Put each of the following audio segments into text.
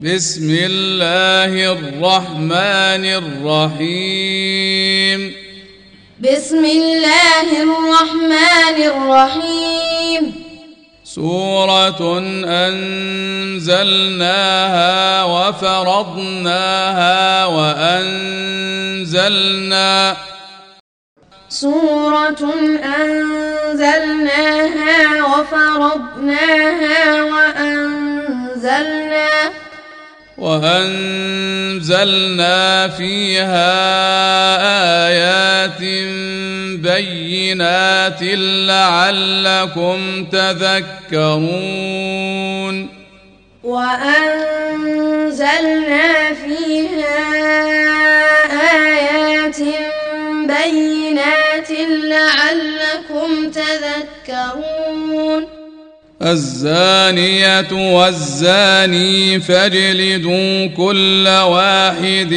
بسم الله الرحمن الرحيم. بسم الله الرحمن الرحيم. سورة أنزلناها وفرضناها وأنزلنا. سورة أنزلناها وفرضناها وأنزلنا. وأنزلنا فيها آيات بينات لعلكم تذكرون وأنزلنا فيها آيات بينات لعلكم تذكرون الزانية والزاني فاجلدوا كل واحد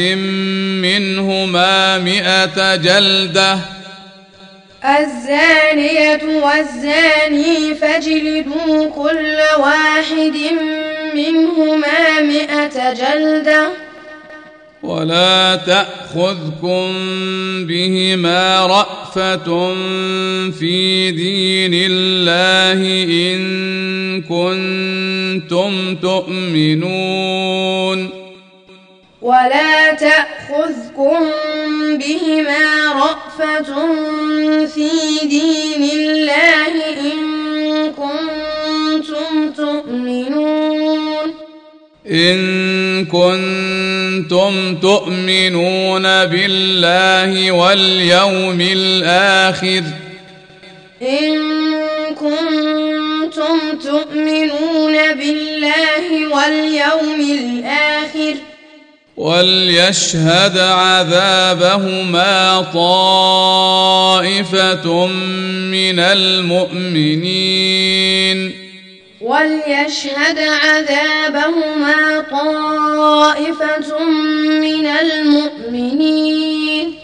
منهما مئة جلدة. الزانية والزاني فاجلدوا كل واحد منهما مئة جلدة. ولا تأخذكم بهما رأفة في دين الله إن كنتم تؤمنون. ولا تأخذكم بهما رأفة في دين الله إن كنتم تؤمنون. إن كنتم تؤمنون بالله واليوم الآخر إن كنتم تؤمنون بالله واليوم الآخر وليشهد عذابهما طائفة من المؤمنين وليشهد عذابهما طائفة من المؤمنين.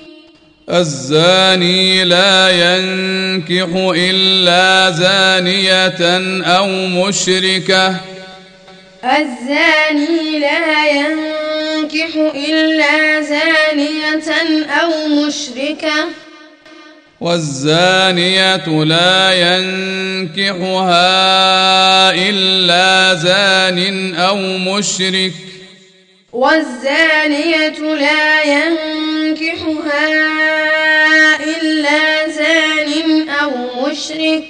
الزاني لا ينكح إلا زانية أو مشركة. الزاني لا ينكح إلا زانية أو مشركة. والزانية لا ينكحها إلا زان أو مشرك. والزانية لا ينكحها إلا زان أو مشرك.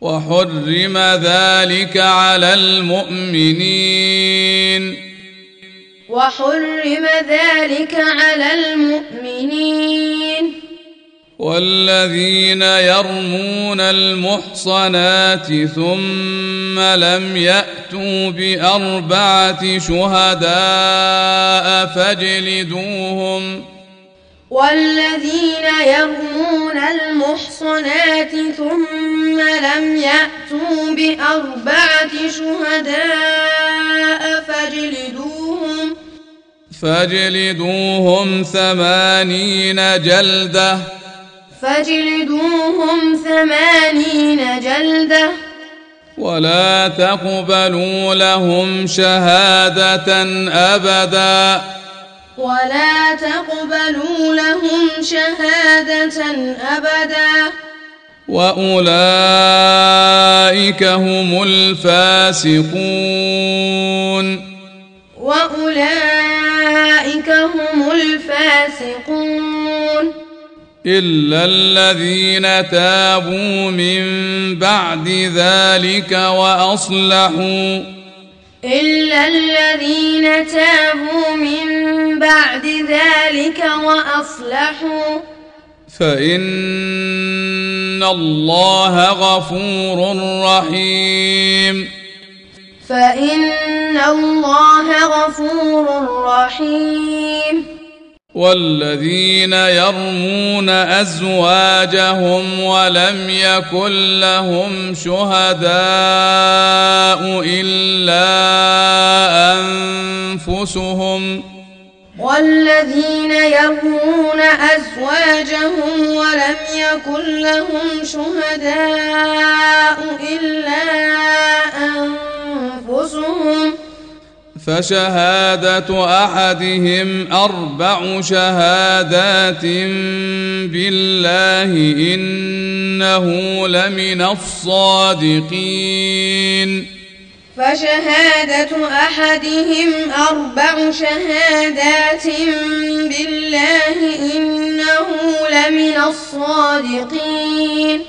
وحرم ذلك على المؤمنين. وحرم ذلك على المؤمنين. والذين يرمون المحصنات ثم لم يأتوا بأربعة شهداء فاجلدوهم. والذين يرمون المحصنات ثم لم يأتوا بأربعة شهداء فاجلدوهم. فاجلدوهم ثمانين جلدة. فاجلدوهم ثمانين جلدة. ولا تقبلوا لهم شهادة أبدا. ولا تقبلوا لهم شهادة أبدا. وأولئك هم الفاسقون. وأولئك هم الفاسقون. إلا الذين تابوا من بعد ذلك وأصلحوا إلا الذين تابوا من بعد ذلك وأصلحوا فإن الله غفور رحيم فإن الله غفور رحيم والذين يرمون أزواجهم ولم يكن لهم شهداء إلا أنفسهم والذين يرمون أزواجهم ولم يكن لهم شهداء إلا أنفسهم فشهادة أحدهم أربع شهادات بالله إنه لمن الصادقين. فشهادة أحدهم أربع شهادات بالله إنه لمن الصادقين.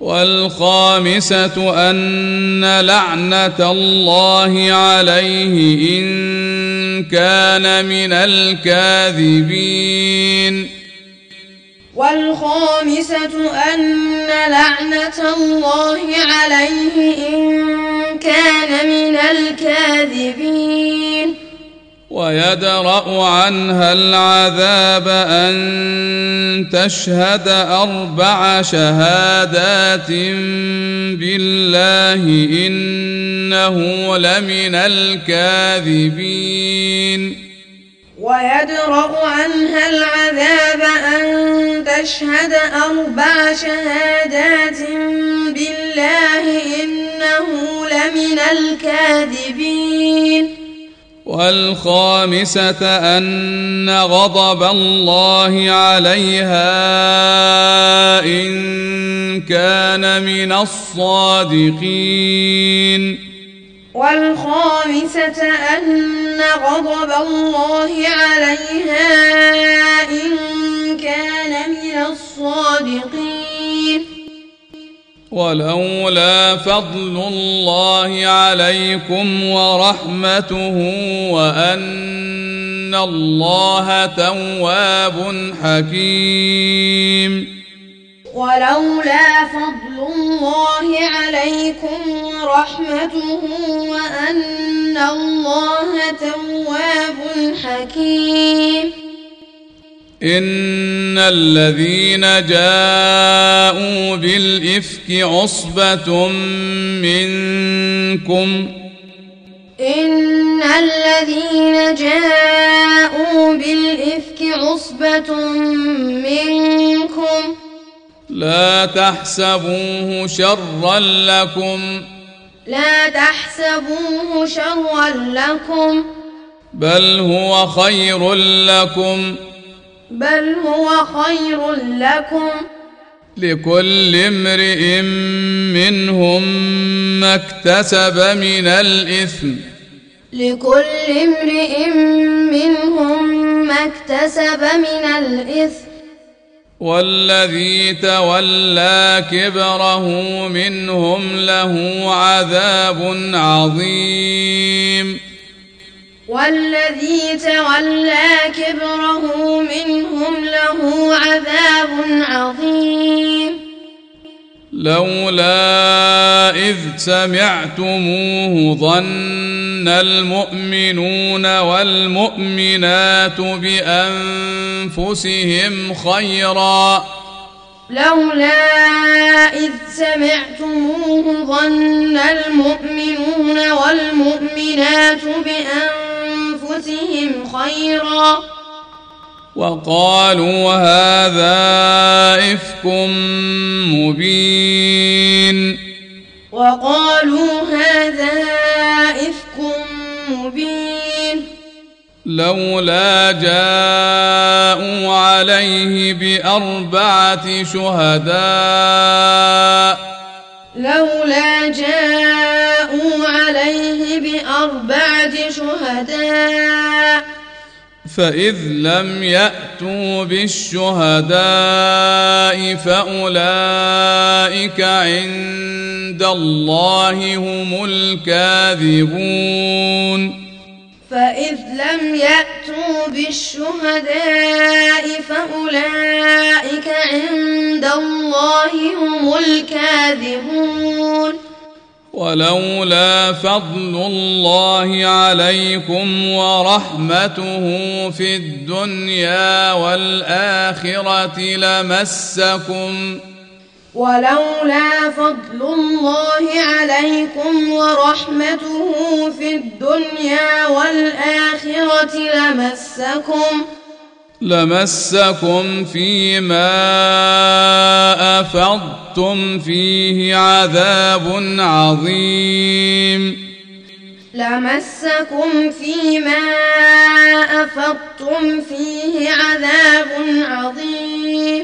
والخامسة أن لعنة الله عليه إن كان من الكاذبين. والخامسة أن لعنة الله عليه إن كان من الكاذبين. ويدرأ عنها العذاب أن تشهد أربع شهادات بالله إنه لمن الكاذبين. ويدرأ عنها العذاب أن تشهد أربع شهادات بالله إنه لمن الكاذبين. والخامسة أن غضب الله عليها إن كان من الصادقين. والخامسة أن غضب الله عليها إن كان من الصادقين. ولولا فضل الله عليكم ورحمته وأن الله تواب حكيم. ولولا فضل الله عليكم ورحمته وأن الله تواب حكيم. ان الذين جاءوا بالافك عصبه منكم ان الذين جاءوا بالافك عصبه منكم لا تحسبوه شرا لكم لا تحسبوه شرا لكم بل هو خير لكم بل هو خير لكم. لكل امرئ منهم ما اكتسب من الإثم. لكل امرئ منهم ما اكتسب من الإثم. والذي تولى كبره منهم له عذاب عظيم. والذي تولى كبره منهم له عذاب عظيم. لولا إذ سمعتموه ظن المؤمنون والمؤمنات بأنفسهم خيرا. لولا إذ سمعتموه ظن المؤمنون والمؤمنات بأنفسهم أنفسهم خيرا. وقالوا هذا إفك مبين. وقالوا هذا إفك مبين. لولا جاءوا عليه بأربعة شهداء. لولا جاءوا عليه بأربعة شهداء فإذ لم يأتوا بالشهداء فأولئك عند الله هم الكاذبون. فإذ لم يأتوا بالشهداء فأولئك عند الله هم الكاذبون. ولولا فضل الله عليكم ورحمته في الدنيا والآخرة لمسكم ولولا فضل الله عليكم ورحمته في الدنيا والآخرة لمسكم لمسكم فيما أفضتم فيه عذاب عظيم. لمسكم فيما أفضتم فيه عذاب عظيم.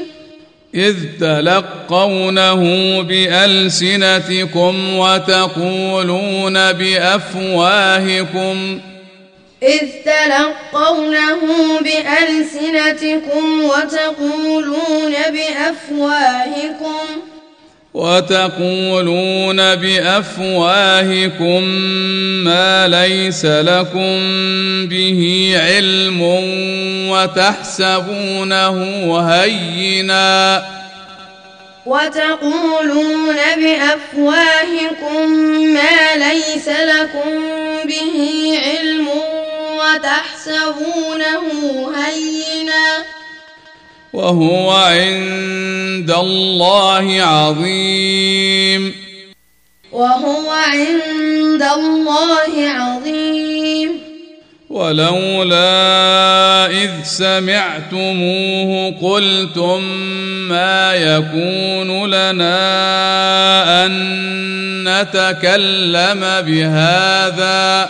إذ تلقونه بألسنتكم وتقولون بأفواهكم إذ تلقونه بألسنتكم وتقولون بأفواهكم وتقولون بأفواهكم ما ليس لكم به علم وتحسبونه هينا. وتقولون بأفواهكم ما ليس لكم به علم وتحسبونه هينا. وهو عند الله عظيم. وهو عند الله عظيم. ولولا إذ سمعتموه قلتم ما يكون لنا أن نتكلم بهذا.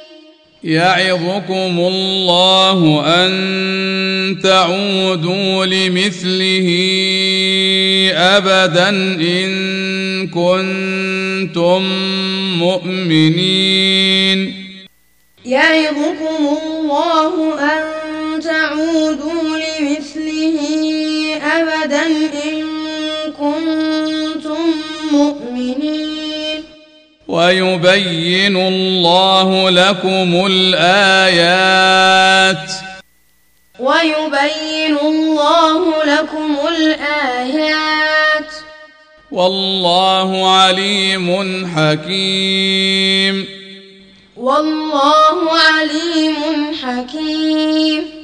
يعظكم الله أن تعودوا لمثله ابدا إن كنتم مؤمنين. يعظكم الله أن تعودوا لمثله ابدا إن كنتم مؤمنين. ويبين الله لكم الآيات. ويبين الله لكم الآيات. والله عليم حكيم. والله عليم حكيم.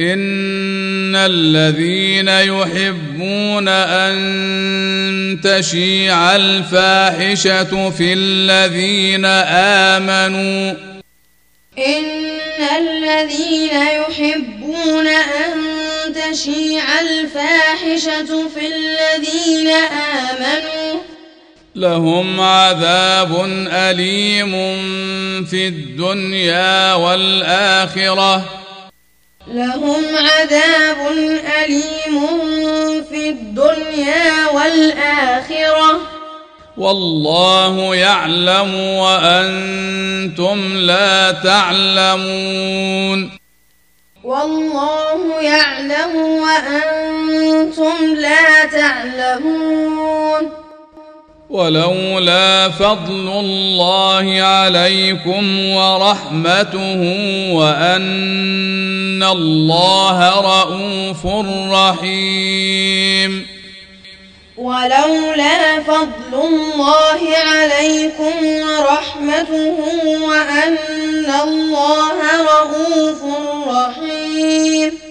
ان الذين يحبون ان تشيع الفاحشه في الذين امنوا إن الذين يحبون أن تشيع الفاحشة في الذين آمنوا لهم عذاب اليم في الدنيا والاخره لهم عذاب أليم في الدنيا والآخرة. والله يعلم وأنتم لا تعلمون. والله يعلم وأنتم لا تعلمون. ولولا فضل الله عليكم ورحمته وأن الله رءوف رحيم. ولولا فضل الله عليكم ورحمته وأن الله رؤوف رحيم.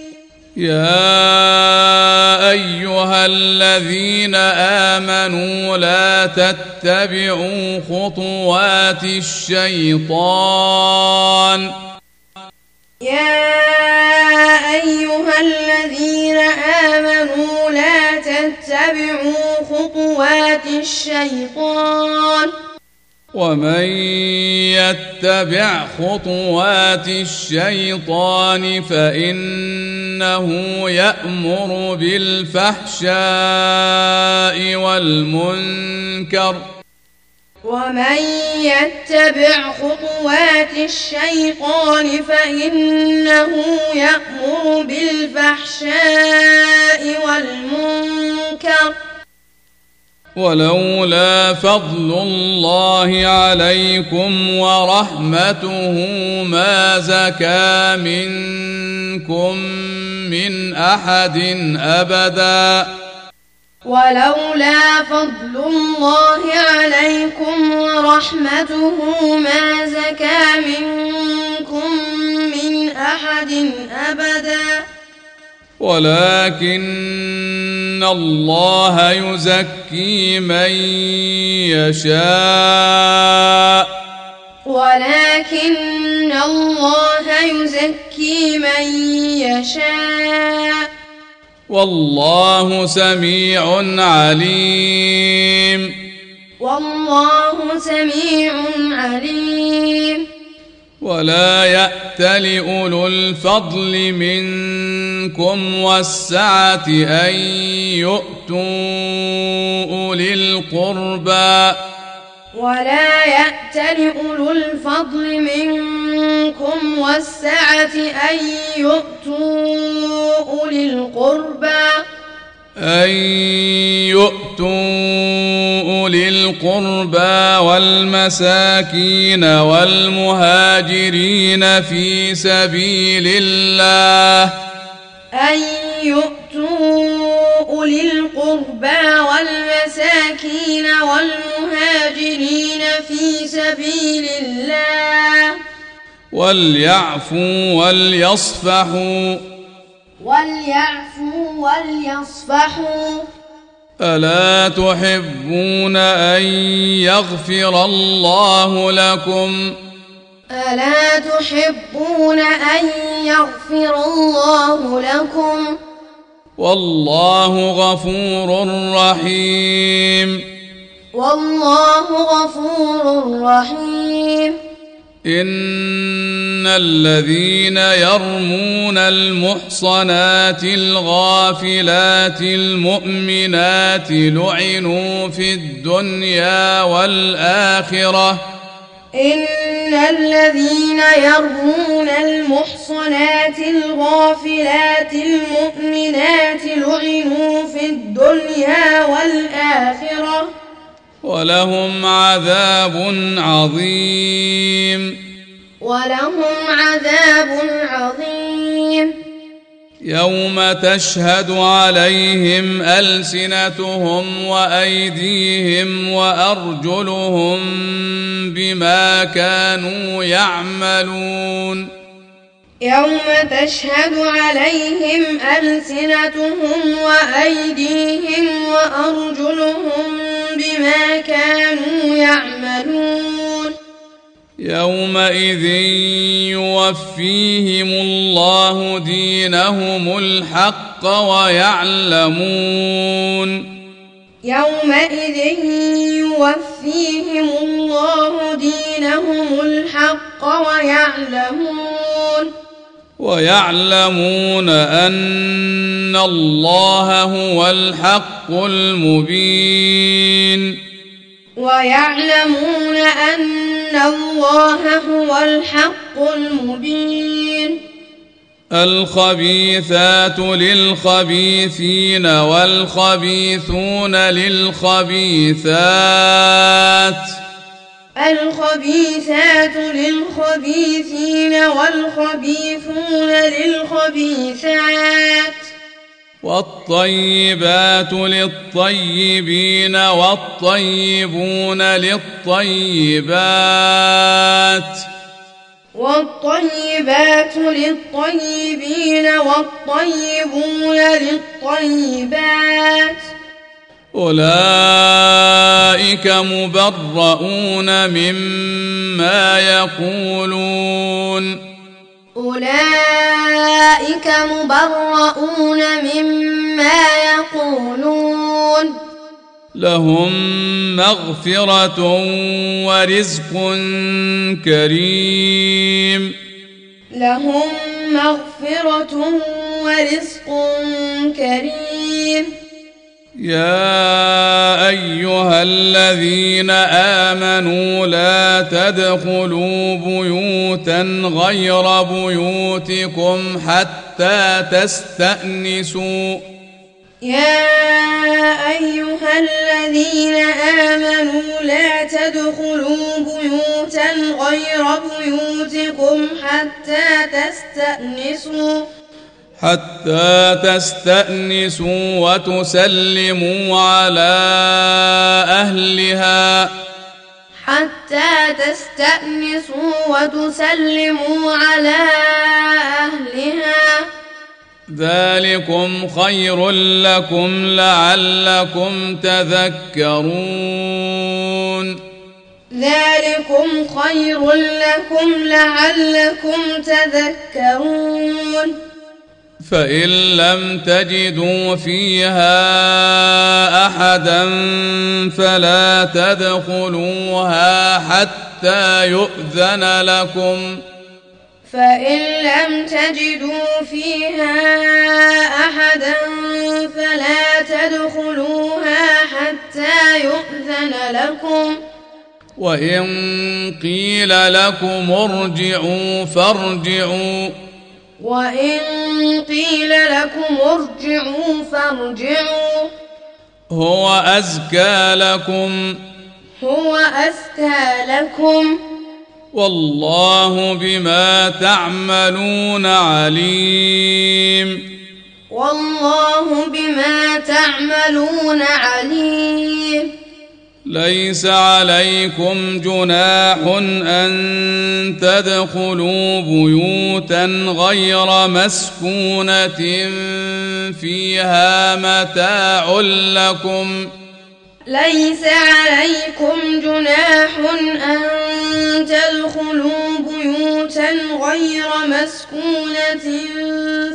يا أيها الذين آمنوا لا تتبعوا خطوات الشيطان. يا أيها الذين آمنوا لا تتبعوا خطوات الشيطان. ومن يتبع خطوات الشيطان فإنه يأمر بالفحشاء والمنكر. ومن يتبع خطوات الشيطان فإنه يأمر بالفحشاء والمنكر. ولولا فضل الله عليكم ورحمته ما زكى منكم من أحد أبدا. ولولا فضل الله عليكم ورحمته ما زكى منكم من أحد أبدا. ولكن الله يزكي من يشاء. ولكن الله يزكي من يشاء. والله سميع عليم. والله سميع عليم. ولا يأت لأولو الفضل منكم والسعة أن يؤتوا أولي القربى. ولا يأت لأولو الفضل منكم والسعة أن يؤتوا أولي القربى. أن يؤتوا أولي القربى. والمساكين والمهاجرين في سبيل الله. أن يؤتوا أولي القربى والمساكين والمهاجرين في سبيل الله. وليعفوا وليصفحوا. وليعفوا وليصفحوا. ألا تحبون أن يغفر الله لكم؟ ألا تحبون أن يغفر الله لكم؟ والله غفور رحيم. والله غفور رحيم. إن الذين يرمون المحصنات الغافلات المؤمنات لعنوا في الدنيا والآخرة. إن الذين يرمون المحصنات الغافلات المؤمنات لعنوا في الدنيا والآخرة. ولهم عذاب عظيم. ولهم عذاب عظيم. يوم تشهد عليهم ألسنتهم وأيديهم وأرجلهم بما كانوا يعملون. يوم تشهد عليهم ألسنتهم وأيديهم وأرجلهم بما كانوا يعملون. يومئذ يوفيهم الله دينهم الحق ويعلمون. يومئذ يوفيهم الله دينهم الحق ويعلمون. ويعلمون أن الله هو الحق المبين. ويعلمون أن الله هو الحق المبين. الخبيثات للخبيثين والخبيثون للخبيثات. الخبيثات للخبيثين والخبيثون للخبيثات والطيبات للطيبين والطيبون للطيبات والطيبات للطيبين والطيبون للطيبات أولئك مبرؤون مما يقولون. أولئك مبرؤون مما يقولون. لهم مغفرة ورزق كريم. لهم مغفرة ورزق كريم. يا أيها الذين آمنوا لا تدخلوا بيوتا غير بيوتكم حتى تستأنسوا. يا أيها الذين آمنوا لا تدخلوا بيوتا غير بيوتكم حتى تستأنسوا. حتى تستأنسوا وتسلموا على أهلها. حتى تستأنسوا وتسلموا على أهلها. ذلكم خير لكم لعلكم تذكرون. ذلكم خير لكم لعلكم تذكرون. فإن لم تجدوا فيها أحدا فلا تدخلوها حتى يؤذن لكم ۖ. فإن لم تجدوا فيها أحدا فلا تدخلوها حتى يؤذن لكم. وإن قيل لكم ارجعوا فارجعوا. وإن قيل لكم ارجعوا فارجعوا. هو أزكى لكم. هو أزكى لكم. والله بما تعملون عليم. والله بما تعملون عليم. ليس عليكم جناح أن تدخلوا بيوتا غير مسكونة فيها متاع لكم. ليس عليكم جناح أن تدخلوا بيوتا غير مسكونة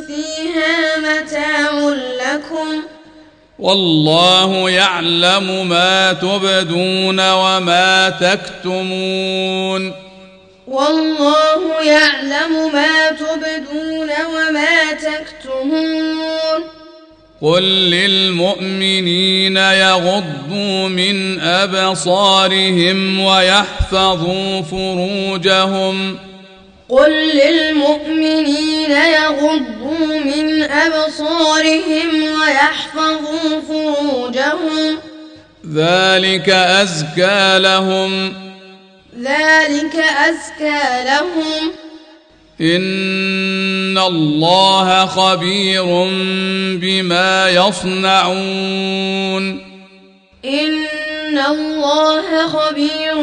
فيها متاع لكم. والله يعلم ما تبدون وما تكتمون. والله يعلم ما تبدون وما تكتمون. قل للمؤمنين يغضوا من أبصارهم ويحفظوا فروجهم. قل للمؤمنين يغضوا من أبصارهم ويحفظوا فروجهم. ذلك أزكى لهم. ذلك أزكى لهم. إن الله خبير بما يصنعون. إن الله خبير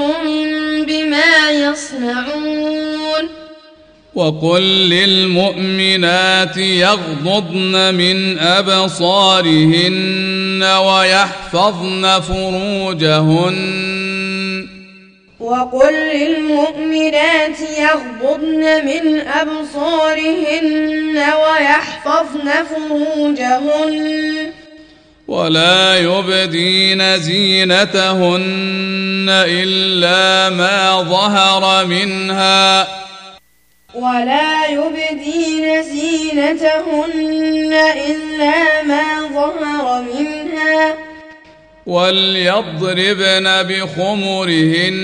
بما يصنعون. وقل للمؤمنات يغضضن من أبصارهن ويحفظن فروجهن. وقل للمؤمنات يغضضن من أبصارهن ويحفظن فروجهن. ولا يبدين زينتهن إلا ما ظهر منها. ولا يبدين زينتهن إلا ما ظهر منها. وليضربن بخمرهن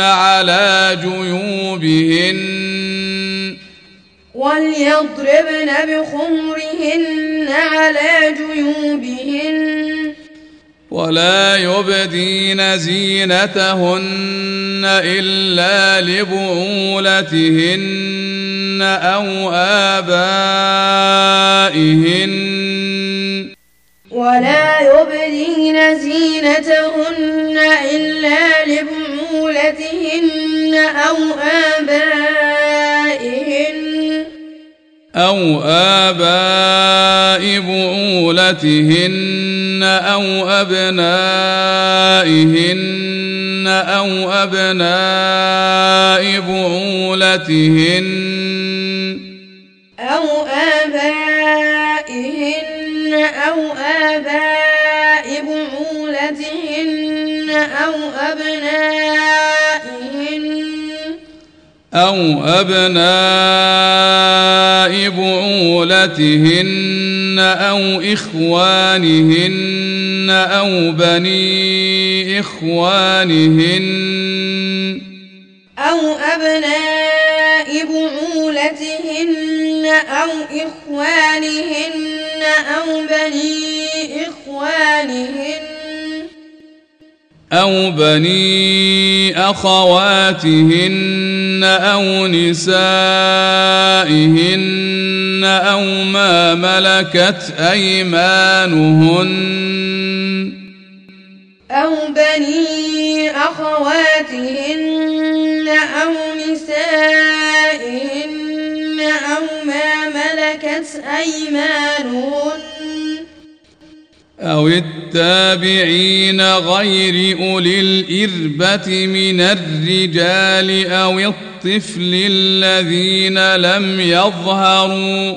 على جيوبهن. وليضربن بخمرهن على جيوبهن. ولا يبدين زينتهن إلا لبعولتهن أو آبائهن. ولا يبدين زينتهن إلا لبعولتهن أو آبائهن. أو بعولتهن أو أبنائهن أو أبناء بعولتهن أو آبائهن أو آباء بعولتهن أو أبنائهن أو أبناء بعولتهن أو إخوانهن أو بني إخوانهن أو أبناء بعولتهن أو إخوانهن أو بني إخوانهن أو بني أخواتهن أو نسائهن أو ما ملكت أيمانهن. أو بني أخواتهن أو نسائهن أو ما ملكت أيمانهن. أو التابعين غير أولي الإربة من الرجال أو الطفل الذين لم يظهروا.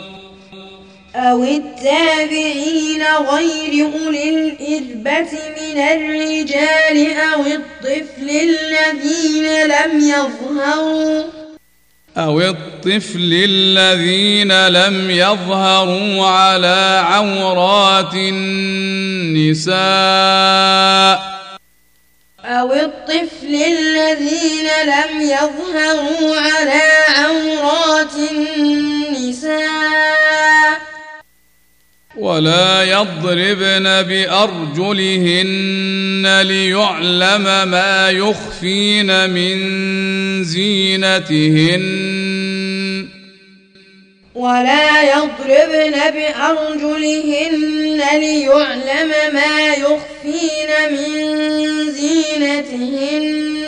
أو التابعين غير أولي الإربة من الرجال أو الطفل الذين لم يظهروا. أو الطفل الذين لم يظهروا على عورات النساء. أو الطفل الذين لم يظهروا على عورات النساء. ولا يضربن بأرجلهن ليعلم ما يخفين من زينتهن. ولا يضربن بأرجلهن ليعلم ما يخفين من زينتهن.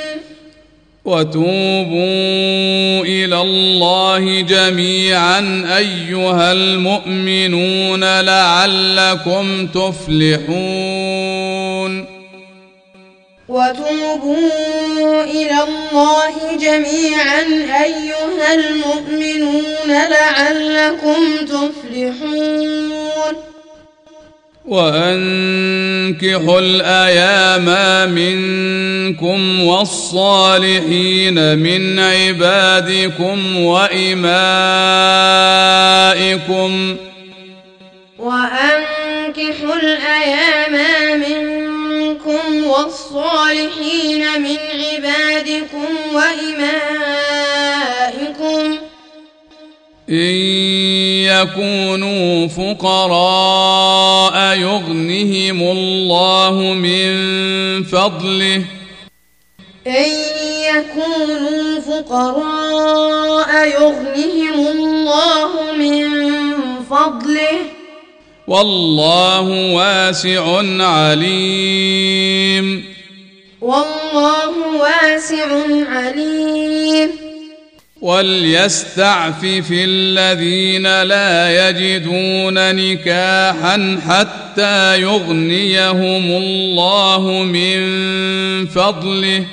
وتوبوا إلى الله جميعا أيها المؤمنون لعلكم تفلحون. وتوبوا إلى الله جميعا أيها المؤمنون لعلكم تفلحون. وأنكحوا الأيام منكم والصالحين من عبادكم وإمائكم. وأنكحوا الأيام منكم والصالحين من عبادكم وإمائكم. إن يكونوا فقراء يغنهم الله من فضله. إن يكونوا فقراء يغنهم الله من فضله. والله واسع عليم. والله واسع عليم. وليستعفف الذين لا يجدون نكاحا حتى يغنيهم الله من فضله.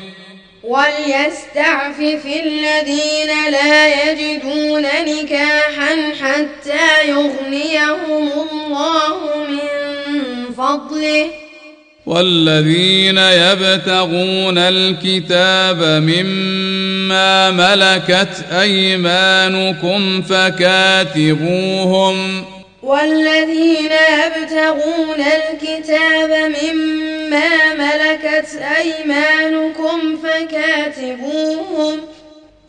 وليستعفف الذين لا يجدون نكاحا حتى يغنيهم الله من فضله. والذين يبتغون الكتاب مما ملكت أيمانكم فكاتبوهم والذين يبتغون الكتاب مما ملكت أيمانكم فكاتبوهم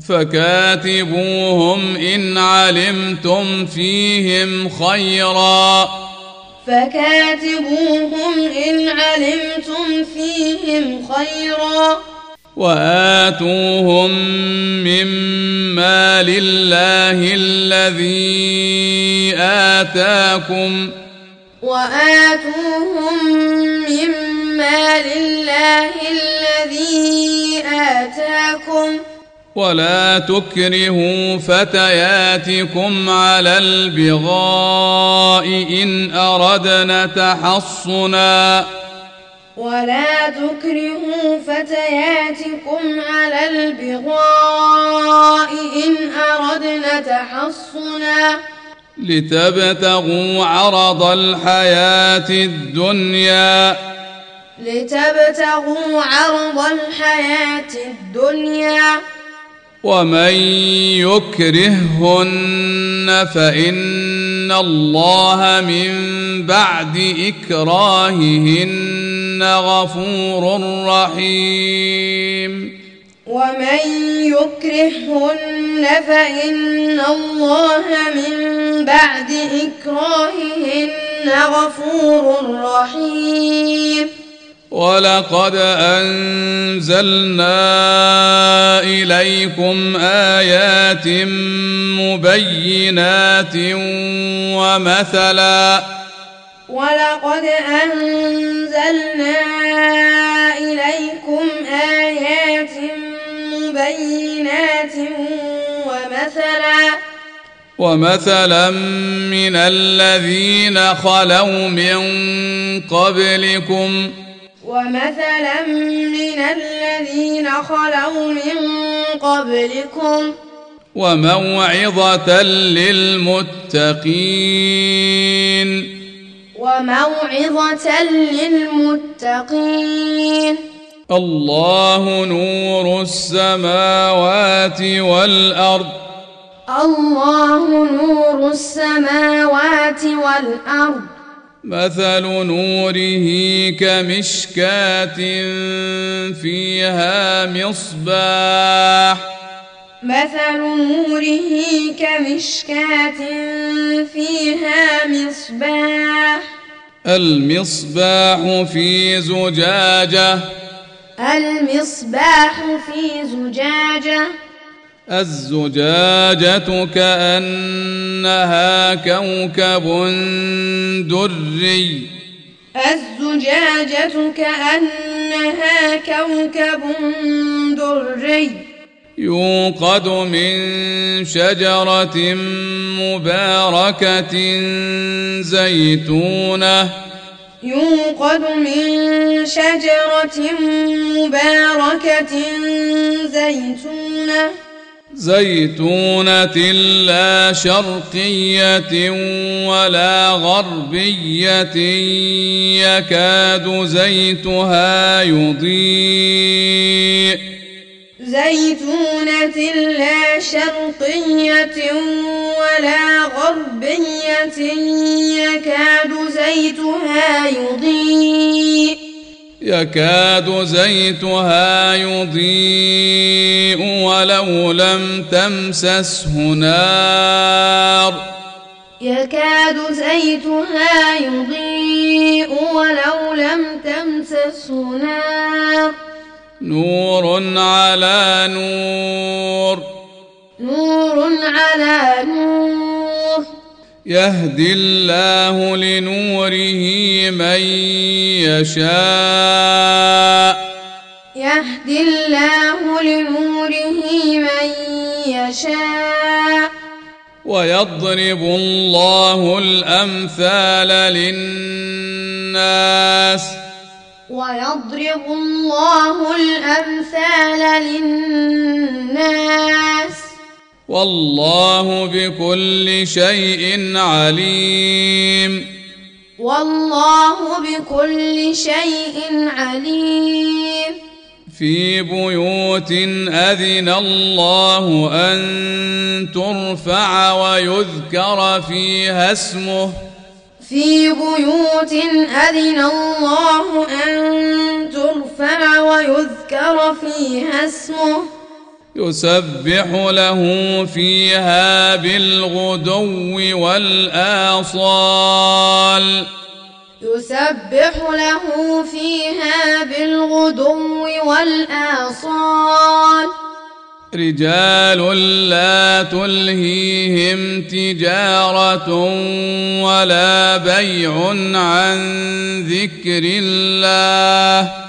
فكاتبوهم إن علمتم فيهم خيرا فكاتبوهم إن علمتم فيهم خيرا. وآتوهم مما لله الذي آتاكم. وآتوهم مما لله الذي آتاكم. ولا تكرهوا فتياتكم على البغاء ان اردنا تحصنا ولا تكرهوا فتياتكم على البغاء إن أردنا تحصنا لتبتغوا عرض الحياة الدنيا لتبتغوا عرض الحياة الدنيا ومن يكرههن فإن الله من بعد إكراههن غفور رحيم. ومن يكرههن فإن الله من بعد إكراههن غفور رحيم. ولقد أنزلنا إليكم آيات مبينات ومثلا ولقد أنزلنا إليكم آيات مبينات ومثلا ومثلا من الذين خلوا من قبلكم ومثلا من الذين خلوا من قبلكم وموعظة للمتقين. وموعظة للمتقين. الله نور السماوات والأرض. الله نور السماوات والأرض. مثل نوره كمشكاة فيها مصباح. مثل نوره كمشكاة فيها مصباح. المصباح في زجاجة. المصباح في زجاجة. الزجاجة كأنها كوكب دري. الزجاجة كأنها كوكب دري. يوقد من شجرة مباركة زيتونة. يوقد من شجرة مباركة زيتونة. زيتونة لا شرقية ولا غربية يكاد زيتها يضيء. زيتونة لا شرقية ولا غربية يكاد زيتها يضيء. يكاد زيتها يضيء ولو لم تمسسه نار. يكاد زيتها يضيء ولو لم تمسسه نار. نور على نور. نور على نور. يهدي الله لنوره من يشاء. يهدي الله لنوره من يشاء. ويضرب الله الأمثال للناس. ويضرب الله الأمثال للناس. والله بكل شيء عليم. والله بكل شيء عليم. في بيوت أذن الله أن ترفع ويذكر فيها اسمه. في بيوت أذن الله أن ترفع ويذكر فيها اسمه. يسبح له فيها بالغدو والآصال. يسبح له فيها بالغدو والآصال. رجال لا تلهيهم تجارة ولا بيع عن ذكر الله.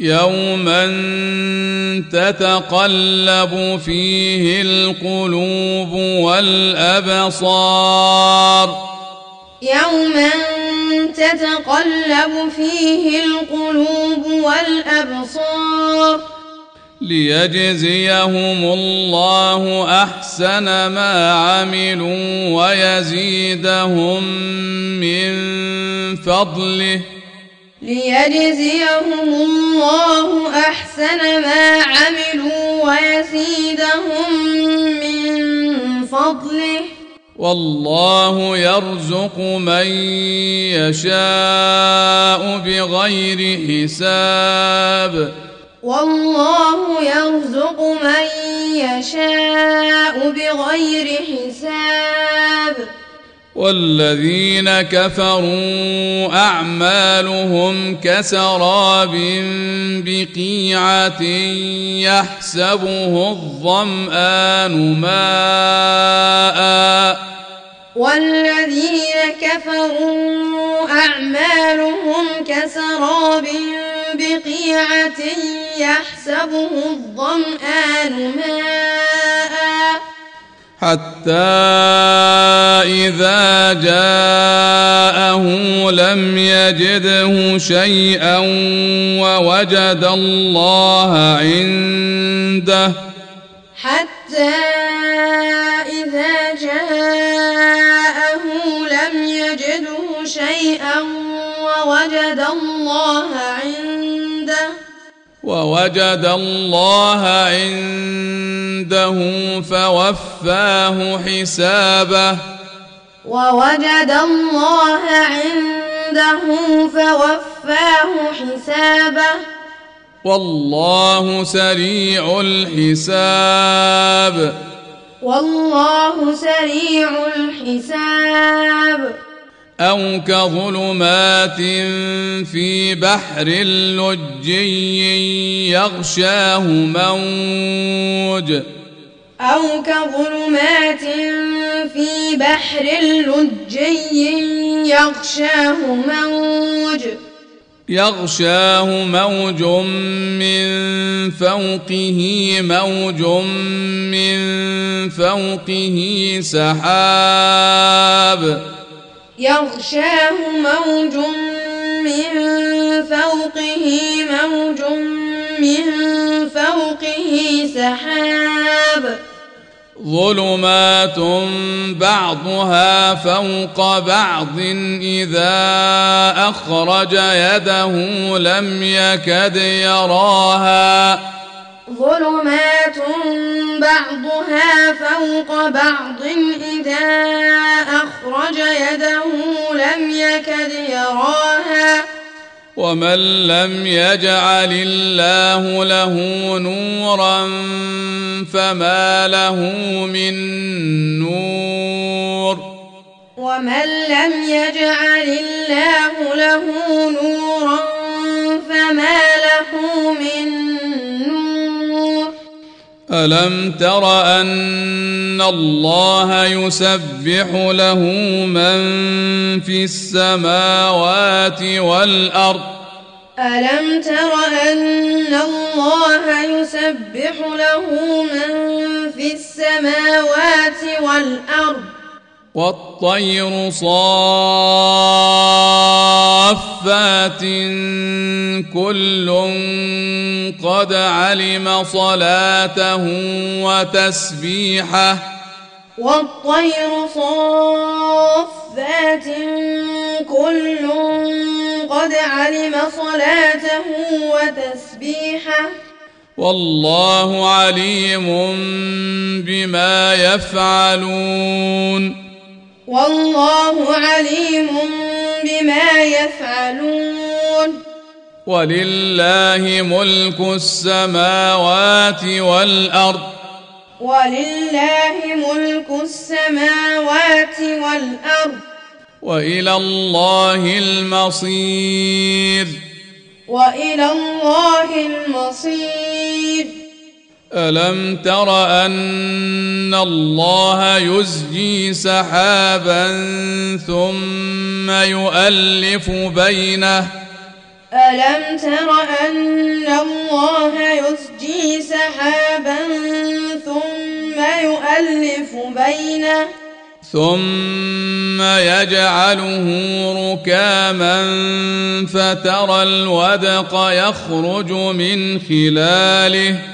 يوما تتقلب فيه القلوب والأبصار يوما تتقلب فيه القلوب والأبصار ليجزيهم الله احسن ما عملوا ويزيدهم من فضله ليجزيهم الله أحسن ما عملوا ويزيدهم من فضله. والله يرزق من يشاء بغير حساب. والله يرزق من يشاء بغير حساب. والذين كفروا أعمالهم كسراب بقيعة يحسبه الظمآن ماء. والذين كفروا أعمالهم كسراب بقيعة يحسبه الظمآن ماء. حتى إذا جاءه لم يجده شيئا ووجد الله عنده. حتى إذا جاءه لم يجده شيئا ووجد الله عنده. ووجد الله عنده فوفاه حسابه. ووجد الله عنده فوفاه حسابه. والله سريع الحساب. والله سريع الحساب. أو كظلمات في بحر لجي يغشاه موج. أو كظلمات في بحر لجي يغشاه موج. يغشاه موج من فوقه موج من فوقه سحاب. يغشاه موج من فوقه موج من فوقه سحاب. ظلمات بعضها فوق بعض اذا اخرج يده لم يكد يراها. ظلمات بعضها فوق بعض إذا ومن لم يجعل الله له نورا فما له من نور. ومن لم يجعل الله له نورا فما له من الم تر ان الله يسبح له من في السماوات والارض؟ الم تر ان الله يسبح له من في السماوات والارض؟ والطير صافات كل قد علم صلاته وتسبيحه والطير صافات كل قد علم صلاته وتسبيحه والله عليم بما يفعلون والله عليم بما يفعلون. ولله ملك السماوات والأرض. ولله ملك السماوات والأرض. وإلى الله المصير. وإلى الله المصير. ألم تر أن الله يزجي سحابا ثم يؤلف بينه؟ ألم تر أن الله يزجي سحابا ثم يؤلف بينه؟ ثم يجعله ركاما فترى الودق يخرج من خلاله.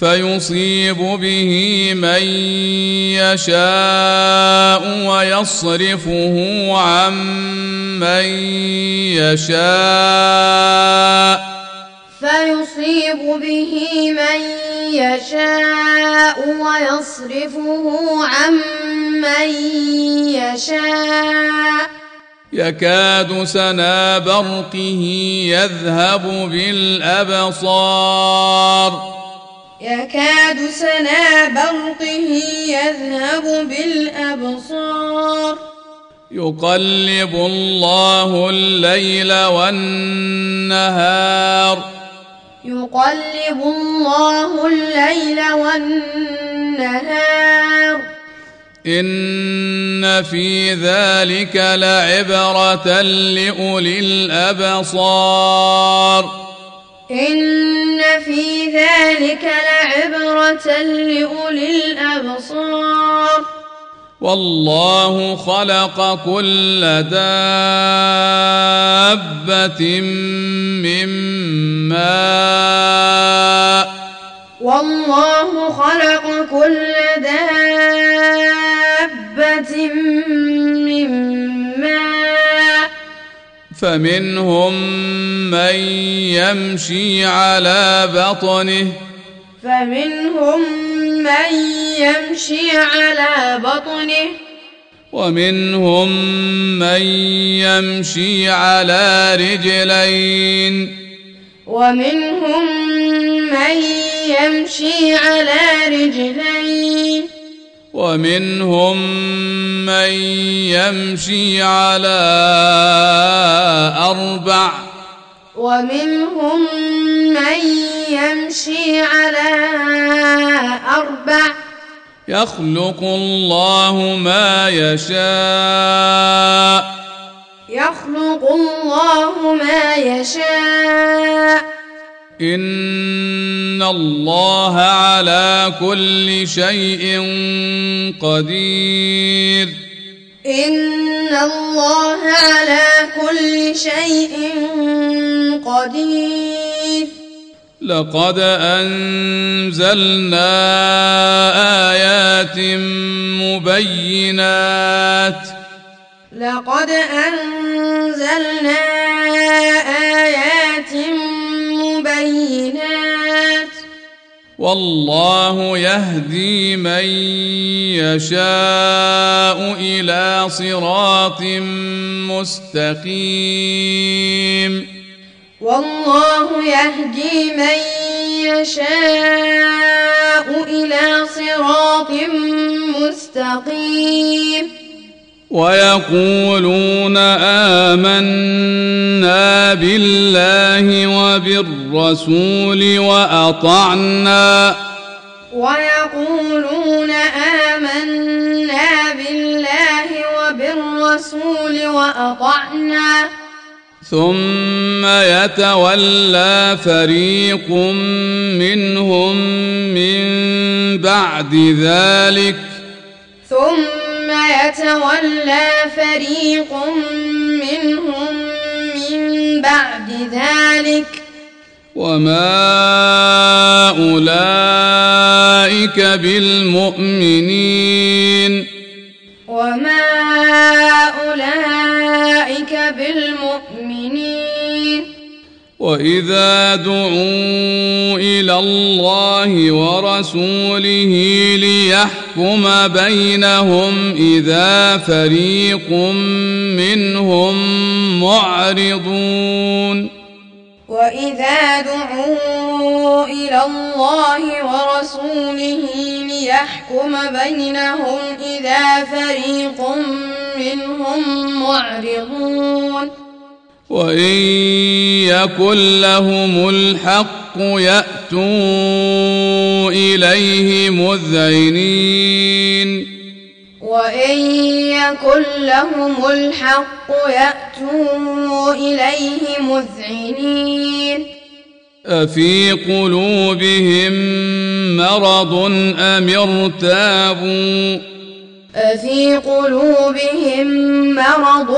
فيصيب به من يشاء ويصرفه عن من يشاء. فيصيب به من يشاء ويصرفه عن من يشاء. يكاد سنا برقه يذهب بالأبصار. يكاد سنا برقه يذهب بالأبصار. يقلب الله الليل والنهار. يقلب الله الليل والنهار. إن في ذلك لعبرة لأولي الأبصار. إن في ذلك لعبرة لأولي الأبصار. والله خلق كل دابة من ماء. والله خلق كل فمنهم من يمشي على بطنه. فمنهم من يمشي على بطنه. ومنهم من يمشي على رجلين. ومنهم من يمشي على رجلين. ومنهم من يمشي على أربع ومنهم من يمشي على أربع يخلق الله ما يشاء يخلق الله ما يشاء ان الله على كل شيء قدير إن الله على كل شيء قدير لقد انزلنا ايات مبينات لقد أنزلنا آيات والله يهدي من يشاء إلى صراط مستقيم. والله يهدي من يشاء إلى صراط مستقيم. ويقولون آمنا بالله وبالرسول وأطعنا. ويقولون آمنا بالله وبالرسول وأطعنا. ثم يتولى فريق منهم من بعد ذلك. ثم يتولى فريق منهم من بعد ذلك. وما اولئك بالمؤمنين. وما أولئك بالمؤمنين. واذا دعوا إلى الله ورسوله ليحكم بينهم اذا فريق منهم معرضون وإذا دعوا إلى الله ورسوله ليحكم بينهم إذا فريق منهم معرضون وإن يكن لهم الحق يأتوا إليه مذعنين. وإن يكن لهم الحق يأتوا إليه مذعنين. أفي قلوبهم مرض أم ارتابوا؟ أفي قلوبهم مرض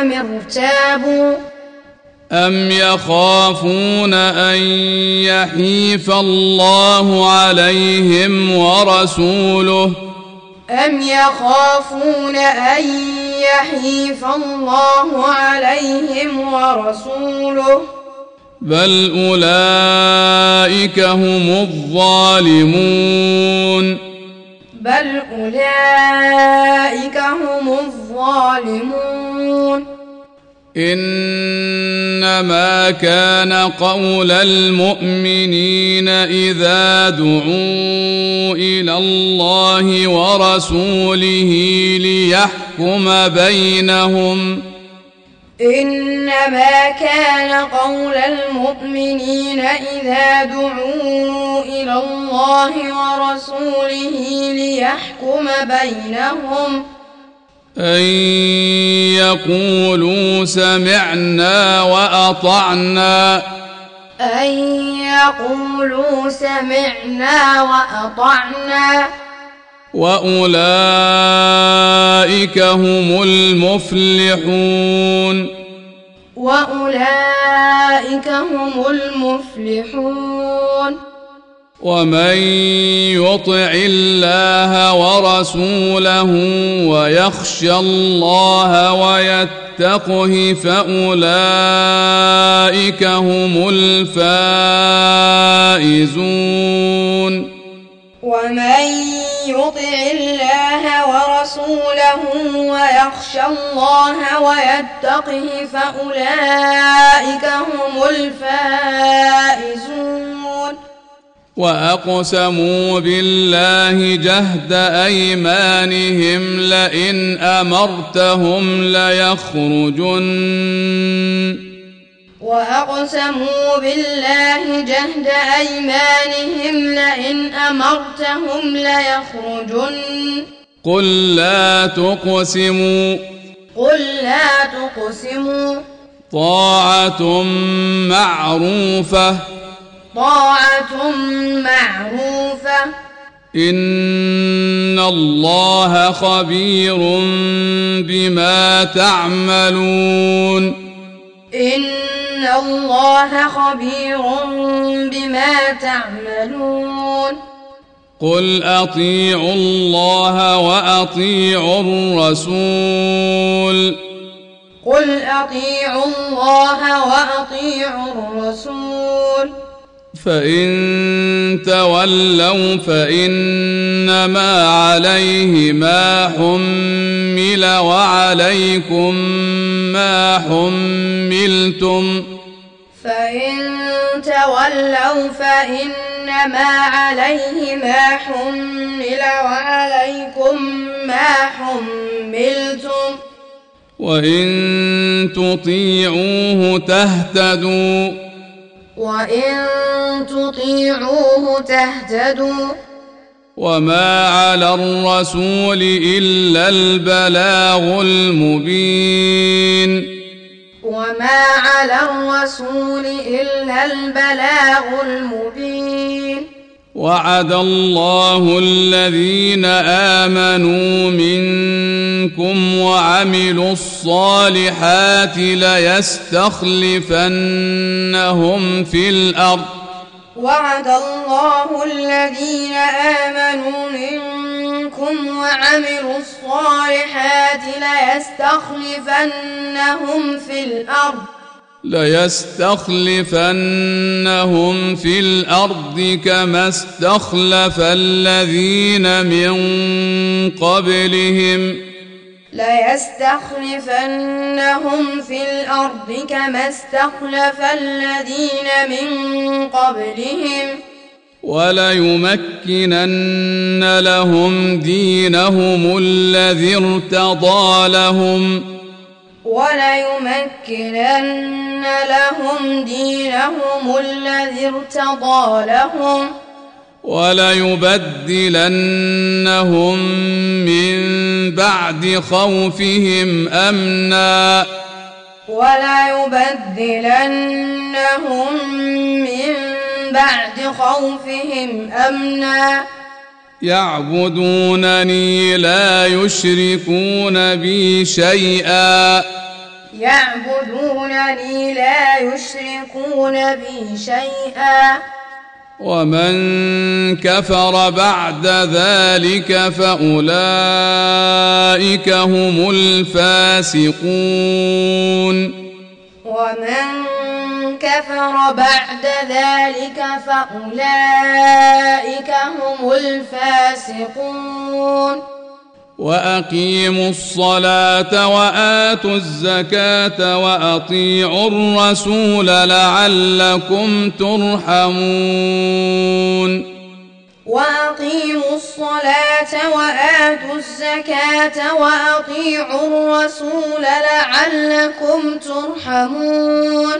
أم ارتابوا؟ أم يخافون أن يحيف الله عليهم ورسوله أم يخافون أن يحيف الله عليهم ورسوله بل أولئك هم الظالمون بل أولئك هم الظالمون إنما كان قول المؤمنين إذا دعوا إلى الله ورسوله ليحكم بينهم. إنما كان قول المؤمنين إذا دعوا إلى الله ورسوله ليحكم بينهم. أن يقولوا سمعنا وأطعنا. أن يقولوا سمعنا وأطعنا. وأولئك هم المفلحون. وأولئك هم المفلحون. ومن يطع الله ورسوله ويخشى الله ويتقه فأولئك هم الفائزون. ومن يطع الله ورسوله ويخشى الله ويتقه فأولئك هم الفائزون. وأقسموا بالله جهد أيمانهم لئن أمرتهم ليخرجن. وأقسموا بالله جهد أيمانهم لئن أمرتهم ليخرجن. قل لا تقسموا. قل لا تقسموا. طاعة معروفة. طاعة معروفة. إن الله خبير بما تعملون. إن الله خبير بما تعملون. قل أطيعوا الله وأطيعوا الرسول. قل أطيعوا الله وأطيعوا الرسول. فإن تولوا فإنما عليه ما حمل وعليكم ما حملتم فإن تولوا فإنما عليه ما حمل وعليكم ما حملتم وإن تطيعوه تهتدوا وإن تطيعوه تهتدوا وما على الرسول الا البلاغ المبين وما على الرسول إلا البلاغ المبين وعد الله الذين آمنوا منكم وعملوا الصالحات ليستخلفنهم في الأرض. وعد الله الذين آمنوا منكم وعملوا الصالحات ليستخلفنهم في الأرض. ليستخلفنهم في الأرض كما استخلف الذين من قبلهم. ليستخلفنهم في الأرض كما استخلف الذين من قبلهم. وليمكنن لهم دينهم الذي ارتضى لهم. وليمكنن لهم دينهم الذي ارتضى لهم وليبدلنهم من بعد خوفهم امنا وليبدلنهم من بعد خوفهم امنا يعبدونني لا يشركون بي شيئا يعبدونني لا يشركون بي شيئا. ومن كفر بعد ذلك فأولئك هم الفاسقون. ومن كفر بعد ذلك فأولئك هم الفاسقون. وأقيموا الصلاة وآتوا الزكاة وأطيعوا الرسول لعلكم ترحمون. وأقيموا الصلاة وآتوا الزكاة وأطيعوا الرسول لعلكم ترحمون.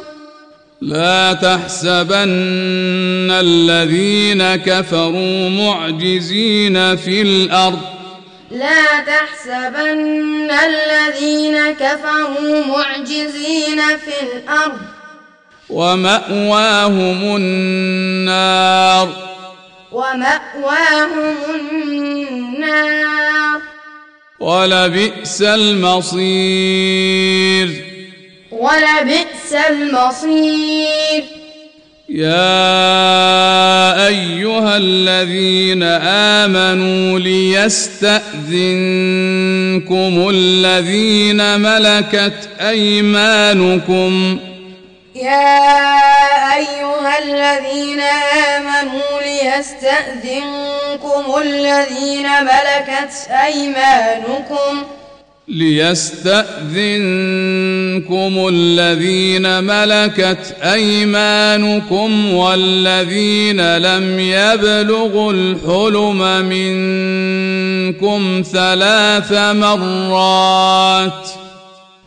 لا تحسبن الذين كفروا معجزين في الأرض. لا تحسبن الذين كفروا معجزين في الأرض. ومأواهم النار. ومأواهم النار. ولبئس المصير. ولبئس المصير. يا أيها الذين آمنوا ليستأذنكم الذين ملكت أيمانكم. يا أيها الذين آمنوا ليستأذنكم الذين ملكت أيمانكم. ليستأذنكم الذين ملكت أيمانكم والذين لم يبلغوا الحلم منكم ثلاث مرات ۖ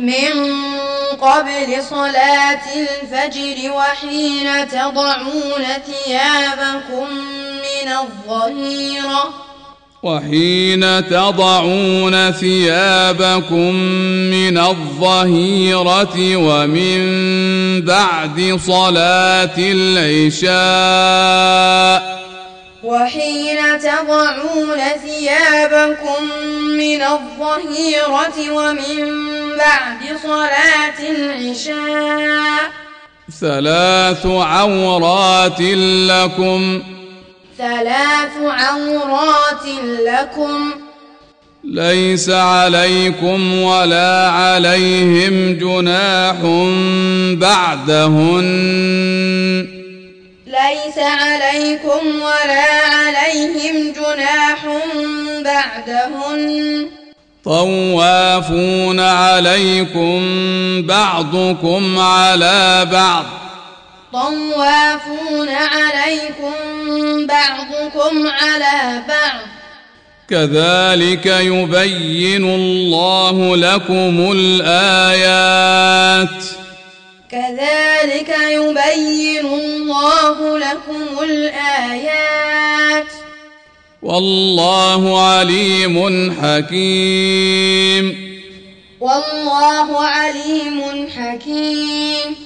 من قبل صلاة الفجر وحين تضعون ثيابكم من الظهيرة. وحين تضعون ثيابكم من الظهيرة ومن بعد صلاة العشاء. وحين تضعون ثيابكم من الظهيرة ومن بعد صلاة العشاء ثلاث عورات لكم. ثلاث عورات لكم. ليس عليكم ولا عليهم جناح بعدهن. ليس عليكم ولا عليهم جناح بعدهن. طوافون عليكم بعضكم على بعض. طوافون عليكم بعضكم على بعض. كذلك يبين الله لكم الآيات. كذلك يبين الله لكم الآيات. والله عليم حكيم. والله عليم حكيم.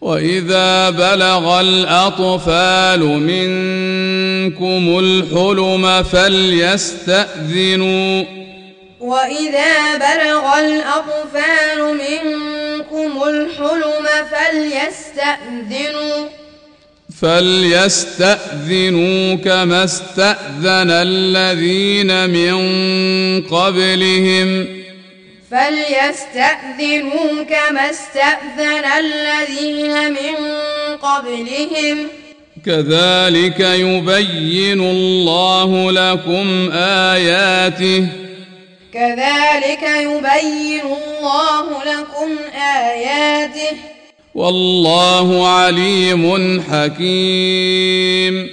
وإذا بلغ الأطفال منكم الحلم فليستأذنوا. وإذا بلغ الأطفال منكم الحلم فليستأذنوا. فليستأذنوا كما استأذن الذين من قبلهم. فليستأذنوا كما استأذن الذين من قبلهم. كذلك يبين الله لكم آياته. كذلك يبين الله لكم آياته. والله عليم حكيم.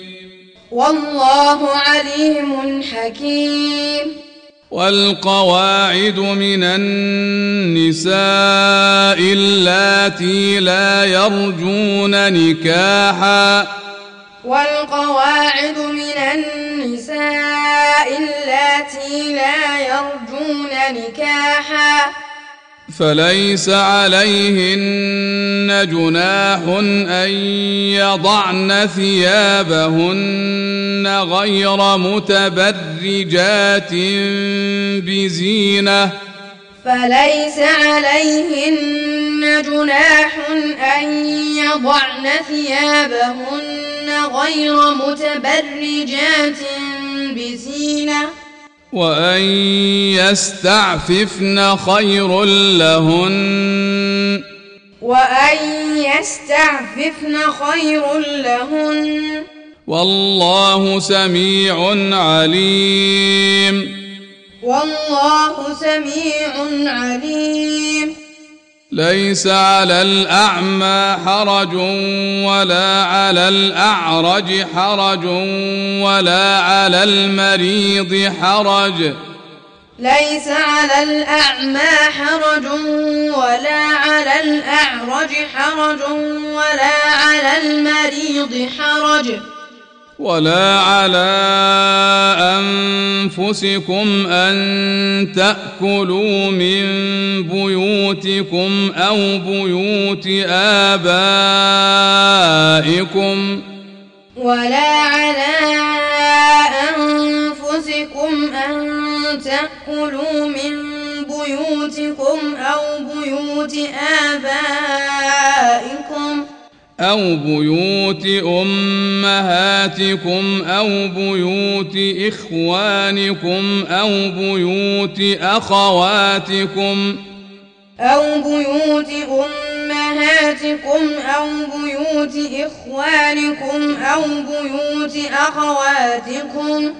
والله عليم حكيم. والقواعد من النساء اللاتي لا يرجون نكاحا. والقواعد من النساء اللاتي لا يرجون نكاحا. فليس عليهن جناح أن يضعن ثيابهن غير متبرجات بزينة. فليس عليهن جناح أن يضعن ثيابهن غير متبرجات بزينة. وأن يستعففن خير لهن. وأن يستعففن خير لهن. والله سميع عليم. والله سميع عليم. ليس على الأعمى حرج ولا على الأعرج حرج ولا على المريض حرج. ليس على الأعمى حرج ولا على الأعرج حرج ولا على المريض حرج. ولا على أنفسكم أن تأكلوا من بيوتكم أو بيوت آبائكم ولا على أنفسكم أن تأكلوا من بيوتكم أو بيوت آبائكم أو بيوت أمهاتكم أو بيوت إخوانكم أو بيوت أخواتكم أو بيوت أمهاتكم أو بيوت إخوانكم أو بيوت أخواتكم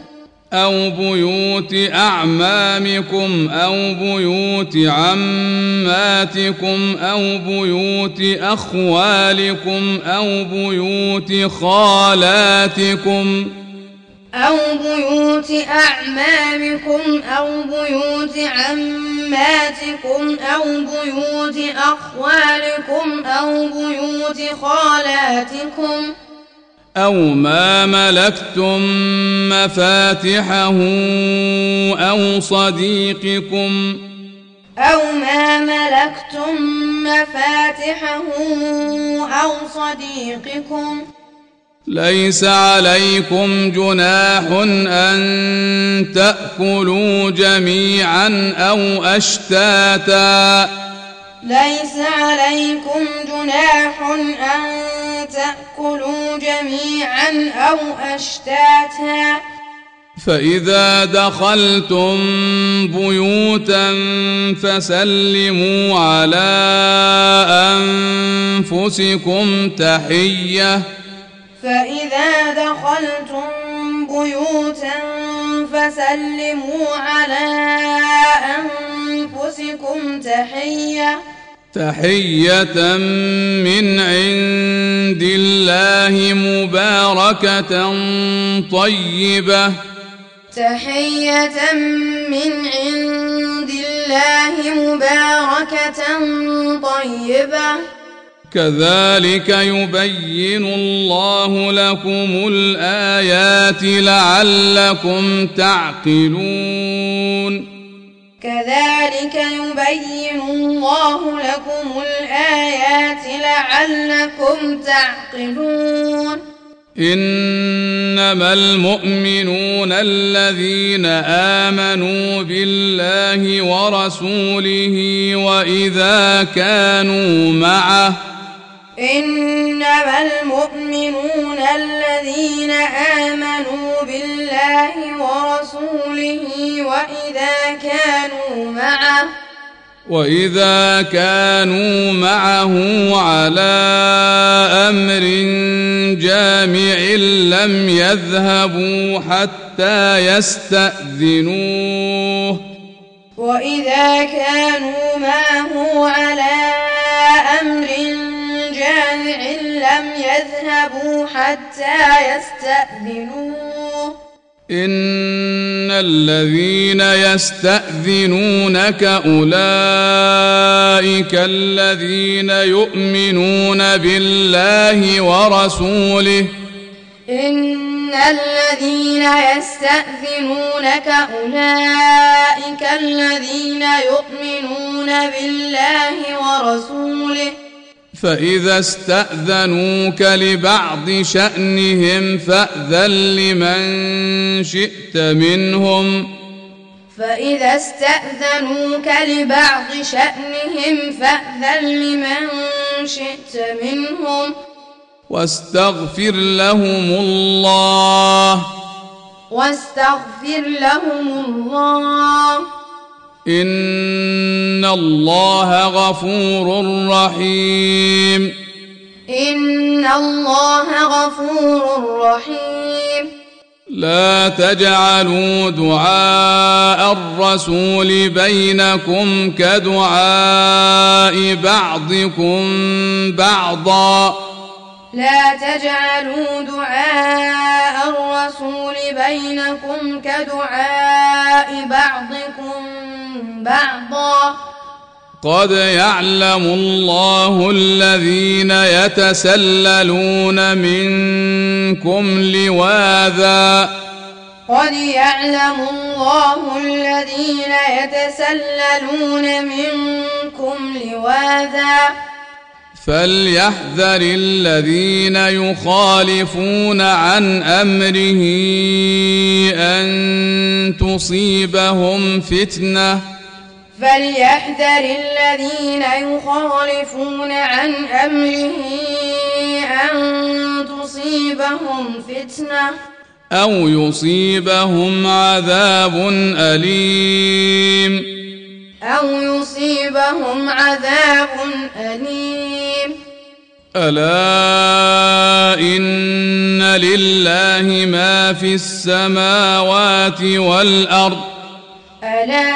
أو بيوت أعمامكم أو بيوت عماتكم أو بيوت أخوالكم أو بيوت خالاتكم أو بيوت أعمامكم أو بيوت عماتكم أو بيوت أخوالكم أو بيوت خالاتكم أو ما ملكتم مفاتحه أو صديقكم أو ما ملكتم مفاتحه أو صديقكم ليس عليكم جناح أن تأكلوا جميعا أو أشتاتا. ليس عليكم جناح أن تأكلوا جميعا أو أشتاتا. فإذا دخلتم بيوتا فسلموا على أنفسكم تحية. فإذا دخلتم بيوتا فسلموا على أنفسكم تحية. تحية من عند الله مباركة طيبة. تحية من عند الله مباركة طيبة. كذلك يبين الله لكم الآيات لعلكم تعقلون. كذلك يبين الله لكم الآيات لعلكم تعقلون. إنما المؤمنون الذين آمنوا بالله ورسوله وإذا كانوا معه إنما المؤمنون الذين آمنوا بالله ورسوله وإذا كانوا معه وإذا كانوا معه على أمر جامع لم يذهبوا حتى يستأذنوه. وإذا كانوا معه على أمر جامع لم يذهبوا حتى يستأذنوه. إن الذين يستأذنونك أولئك الذين يؤمنون بالله ورسوله. إن الذين يستأذنونك أولئك الذين يؤمنون بالله ورسوله. فإذا استأذنوك لبعض شأنهم فأذن لمن شئت منهم. فإذا استأذنوك لبعض شأنهم فأذن لمن شئت منهم. واستغفر لهم الله. واستغفر لهم الله. إن الله غفور رحيم إن الله غفور رحيم لا تجعلوا دعاء الرسول بينكم كدعاء بعضكم بعضا لا تجعلوا دعاء الرسول بينكم كدعاء بعضكم بعضا. قد يعلم الله الذين يتسللون منكم لواذا. قد يعلم الله الذين يتسللون منكم لواذا. فليحذر الذين يخالفون عن أمره أن تصيبهم فتنة. فليحذر الذين يخالفون عن أمره أن تصيبهم فتنة. أو يصيبهم عذاب أليم. أو يصيبهم عذاب أليم. ألا إن لله ما في السماوات والأرض ألا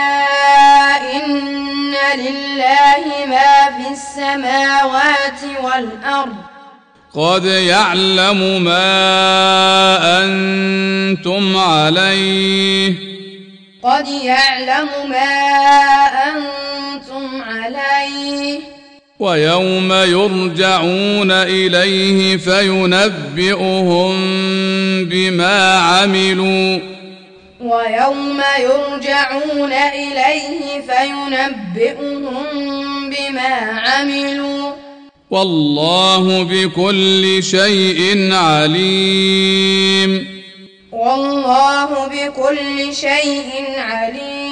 إن لله ما في السماوات والأرض قد يعلم ما أنتم عليه قد يعلم ما أنتم عليه ويوم يرجعون إليه فينبئهم بما عملوا. ويوم يرجعون إليه فينبئهم بما عملوا. والله بكل شيء عليم. والله بكل شيء عليم.